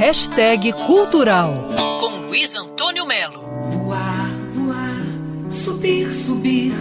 Hashtag Cultural com Luiz Antônio Melo. Voar, voar, subir, subir,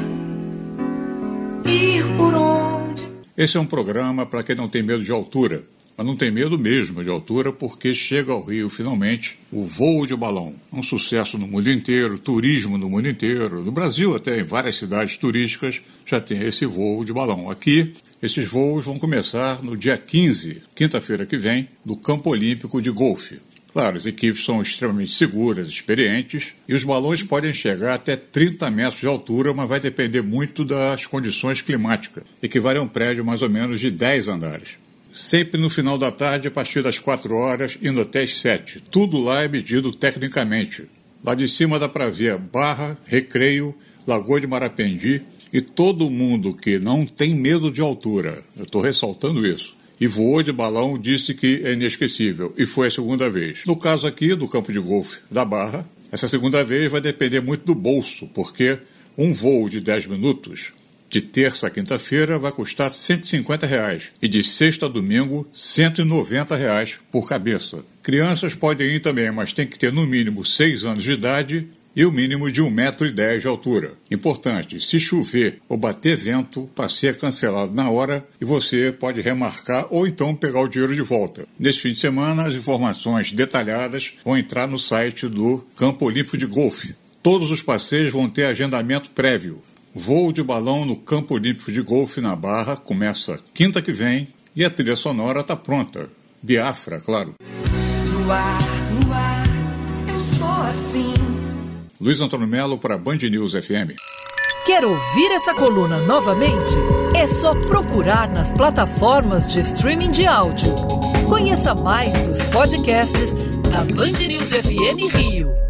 ir por onde. Esse é um programa para quem não tem medo de altura mas não tem medo mesmo de altura porque chega ao Rio finalmente o voo de balão. Um sucesso no mundo inteiro, turismo no mundo inteiro, no Brasil até em várias cidades turísticas já tem esse voo de balão. Aqui esses voos vão começar no dia 15, quinta-feira que vem, no Campo Olímpico de Golfe. Claro, as equipes são extremamente seguras, experientes, e os balões podem chegar até 30 metros de altura, mas vai depender muito das condições climáticas, equivale a um prédio mais ou menos de 10 andares sempre no final da tarde, a partir das 4 horas, indo até as 7. Tudo lá é medido tecnicamente. Lá de cima dá para ver Barra, Recreio, Lagoa de Marapendi e todo mundo que não tem medo de altura, eu estou ressaltando isso, e voou de balão disse que é inesquecível, e foi a segunda vez. No caso aqui do campo de golfe da Barra, essa segunda vez vai depender muito do bolso, porque um voo de 10 minutos de terça a quinta-feira vai custar 150 reais, e de sexta a domingo 190 reais por cabeça. Crianças podem ir também, mas tem que ter no mínimo 6 anos de idade e o mínimo de 1,10m de altura. Importante, se chover ou bater vento, passeio é cancelado na hora e você pode remarcar ou então pegar o dinheiro de volta. Nesse fim de semana, as informações detalhadas vão entrar no site do Campo Olímpico de Golfe. Todos os passeios vão ter agendamento prévio. Voo de balão no Campo Olímpico de Golfe na Barra começa quinta que vem e a trilha sonora está pronta. Biafra, claro. Luiz Antônio Melo para Band News FM. Quer ouvir essa coluna novamente? É só procurar nas plataformas de streaming de áudio. Conheça mais dos podcasts da Band News FM Rio.